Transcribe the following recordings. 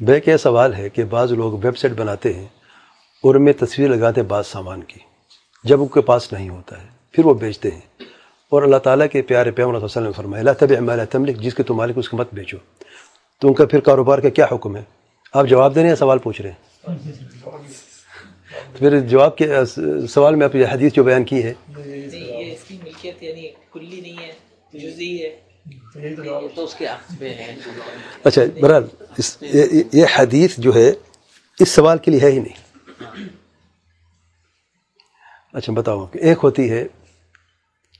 بے کے سوال ہے کہ بعض لوگ ویب سائٹ بناتے ہیں اور ان میں تصویر لگاتے ہیں بعض سامان کی، جب ان کے پاس نہیں ہوتا ہے، پھر وہ بیچتے ہیں۔ اور اللہ تعالیٰ کے پیارے پیغمبر صلی اللہ علیہ وسلم نے فرمایا، لا تبع ما تملک، جس کے تم مالک اس کو مت بیچو۔ تو ان کا پھر کاروبار کا کیا حکم ہے؟ آپ جواب دے رہے ہیں سوال پوچھ رہے ہیں؟ تو پھر جواب کے، سوال میں آپ یہ حدیث جو بیان کی ہے۔ تو اس کے ہے اچھا برحال، اس یہ یہ حدیث جو ہے، اس سوال کے لیے ہے ہی نہیں۔ اچھا بتاؤ کہ ایک ہوتی ہے،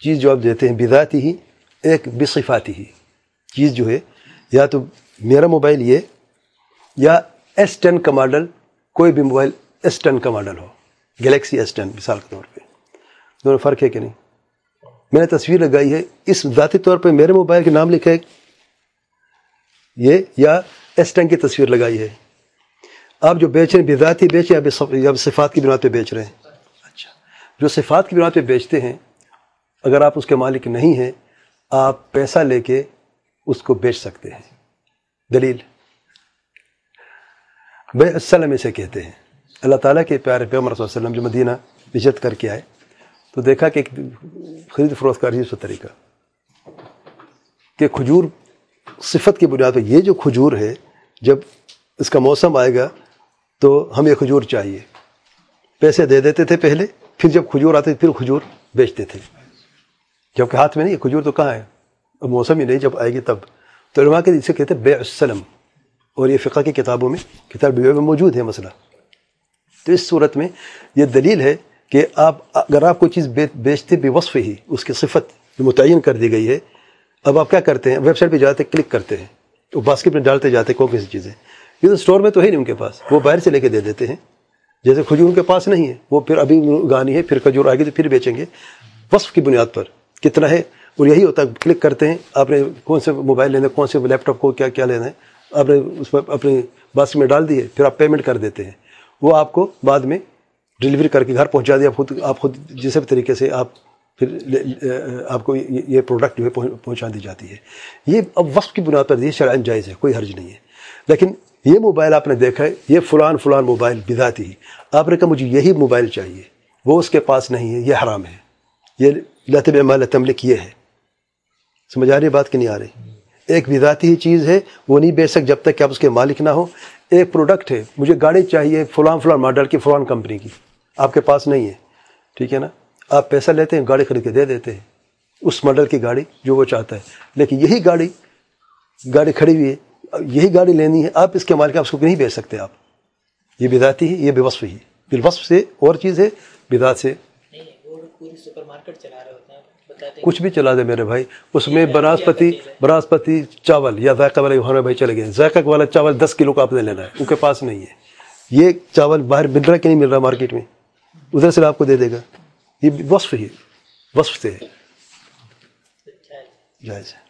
چیز جو آپ دیتے ہیں، بذاتی ہی، ایک بصفاتی ہی۔ چیز جو ہے، یا تو میرا موبائل یہ، یا ایس ٹین کا ماڈل کوئی بھی موبائل ایس ٹین کا ماڈل ہو گلیکسی ایس ٹین مثال کے طور پہ۔ دونوں فرق ہے کہ نہیں؟ میں نے تصویر لگائی ہے۔ اس ذاتی طور پہ میرے موبائل کے نام لکھا ہے۔ یہ یا ایس ٹین کی تصویر لگائی ہے۔ آپ جو بیچ رہے ہیں بذاتی بیچ یا صفات کی بنا پہ بیچ رہے ہیں۔ اچھا۔ جو صفات کی بنا پہ بیچتے ہیں اگر آپ اس کے مالک نہیں ہیں آپ پیسہ لے کے اس کو بیچ سکتے ہیں۔ دلیل۔ بے السلم اسے کہتے ہیں۔ اللہ تعالیٰ کے پیارے پیغمبر صلی اللہ علیہ وسلم جو مدینہ وزت کر کے آئے تو دیکھا کہ ایک خرید فروخت کا عجیب سا طریقہ۔ کہ کھجور صفت کی بنیاد پر یہ جو کھجور ہے، جب اس کا موسم آئے گا تو ہمیں کھجور چاہیے۔ پیسے دے دیتے تھے پہلے، پھر جب کھجور آتے پھر کھجور بیچتے تھے۔ جبکہ ہاتھ میں نہیں، کھجور تو کہاں ہے؟ اب موسم ہی نہیں، جب آئے گی تب۔ تو علماء کے اسے کہتے ہیں بے السلم۔ اور یہ فقہ کی کتابوں میں کتاب میں موجود ہے مسئلہ۔ تو اس صورت میں یہ دلیل ہے کہ آپ اگر آپ کوئی چیز بیچتے بے وصف ہی اس کی صفت جو متعین کر دی گئی ہے، اب آپ کیا کرتے ہیں؟ ویب سائٹ پہ جاتے کلک کرتے ہیں، وہ باسکٹ میں ڈالتے جاتے کون سی چیزیں۔ یہ تو اسٹور میں تو ہے نہیں ان کے پاس، وہ باہر سے لے کے دے دیتے ہیں۔ جیسے کھجور ان کے پاس نہیں ہے، وہ پھر ابھی گانی ہے، پھر کھجور آئے گی تو پھر بیچیں گے۔ وصف کی بنیاد پر کتنا ہے، اور یہی ہوتا ہے، کلک کرتے ہیں۔ آپ نے کون سے موبائل لینا ہے، کون سے لیپ ٹاپ کو کیا کیا لینا ہے، آپ نے اس میں اپنے باسکٹ میں ڈال دیے، پھر آپ پیمنٹ کر دیتے ہیں۔ وہ آپ کو بعد میں ڈلیوری کر کے گھر پہنچا دیا، خود، آپ خود جس بھی طریقے سے آپ پھر آپ کو یہ پروڈکٹ جو ہے پہنچا دی جاتی ہے۔ یہ اب وقت کی بنیاد پر یہ شرائن جائز ہے، کوئی حرج نہیں ہے۔ لیکن یہ موبائل آپ نے دیکھا ہے، یہ فلان فلان موبائل بذاتی ہی آپ نے کہا مجھے یہی موبائل چاہیے، وہ اس کے پاس نہیں ہے، یہ حرام ہے۔ یہ لطب مال تملک یہ ہے۔ سمجھ آ رہی بات کہ نہیں آ رہی؟ ایک بذاتی ہی چیز ہے، وہ نہیں بیچ سک جب تک کہ آپ اس کے مالک نہ ہو ایک پروڈکٹ ہے، مجھے گاڑی چاہیے فلان فلان ماڈل کی، فلان کمپنی کی۔ آپ کے پاس نہیں ہے، ٹھیک ہے نا؟ آپ پیسہ لیتے ہیں، گاڑی خرید کے دے دیتے ہیں۔ اس ماڈل کی گاڑی جو وہ چاہتا ہے۔ لیکن یہی گاڑی گاڑی کھڑی ہوئی ہے، یہی گاڑی لینی ہے، آپ اس کے مالک آپ اس کو نہیں بیچ سکتے آپ۔ یہ بداتی ہے، یہ بے وصف ہی بالوصف سے اور چیز ہے بدات سے کچھ بھی چلا دے میرے بھائی اس میں بناسپتی بناسپتی چاول یا ذائقہ والے ہمارے بھائی چلے گئے۔ ذائقہ والا چاول دس کلو کا آپ نے لینا ہے ان کے پاس نہیں ہے۔ یہ چاول باہر مل رہا کہ نہیں مل رہا مارکیٹ میں ادھر سے آپ کو دے دے گا۔ یہ وصف ہی وصف سے ہے۔ جائز ہے۔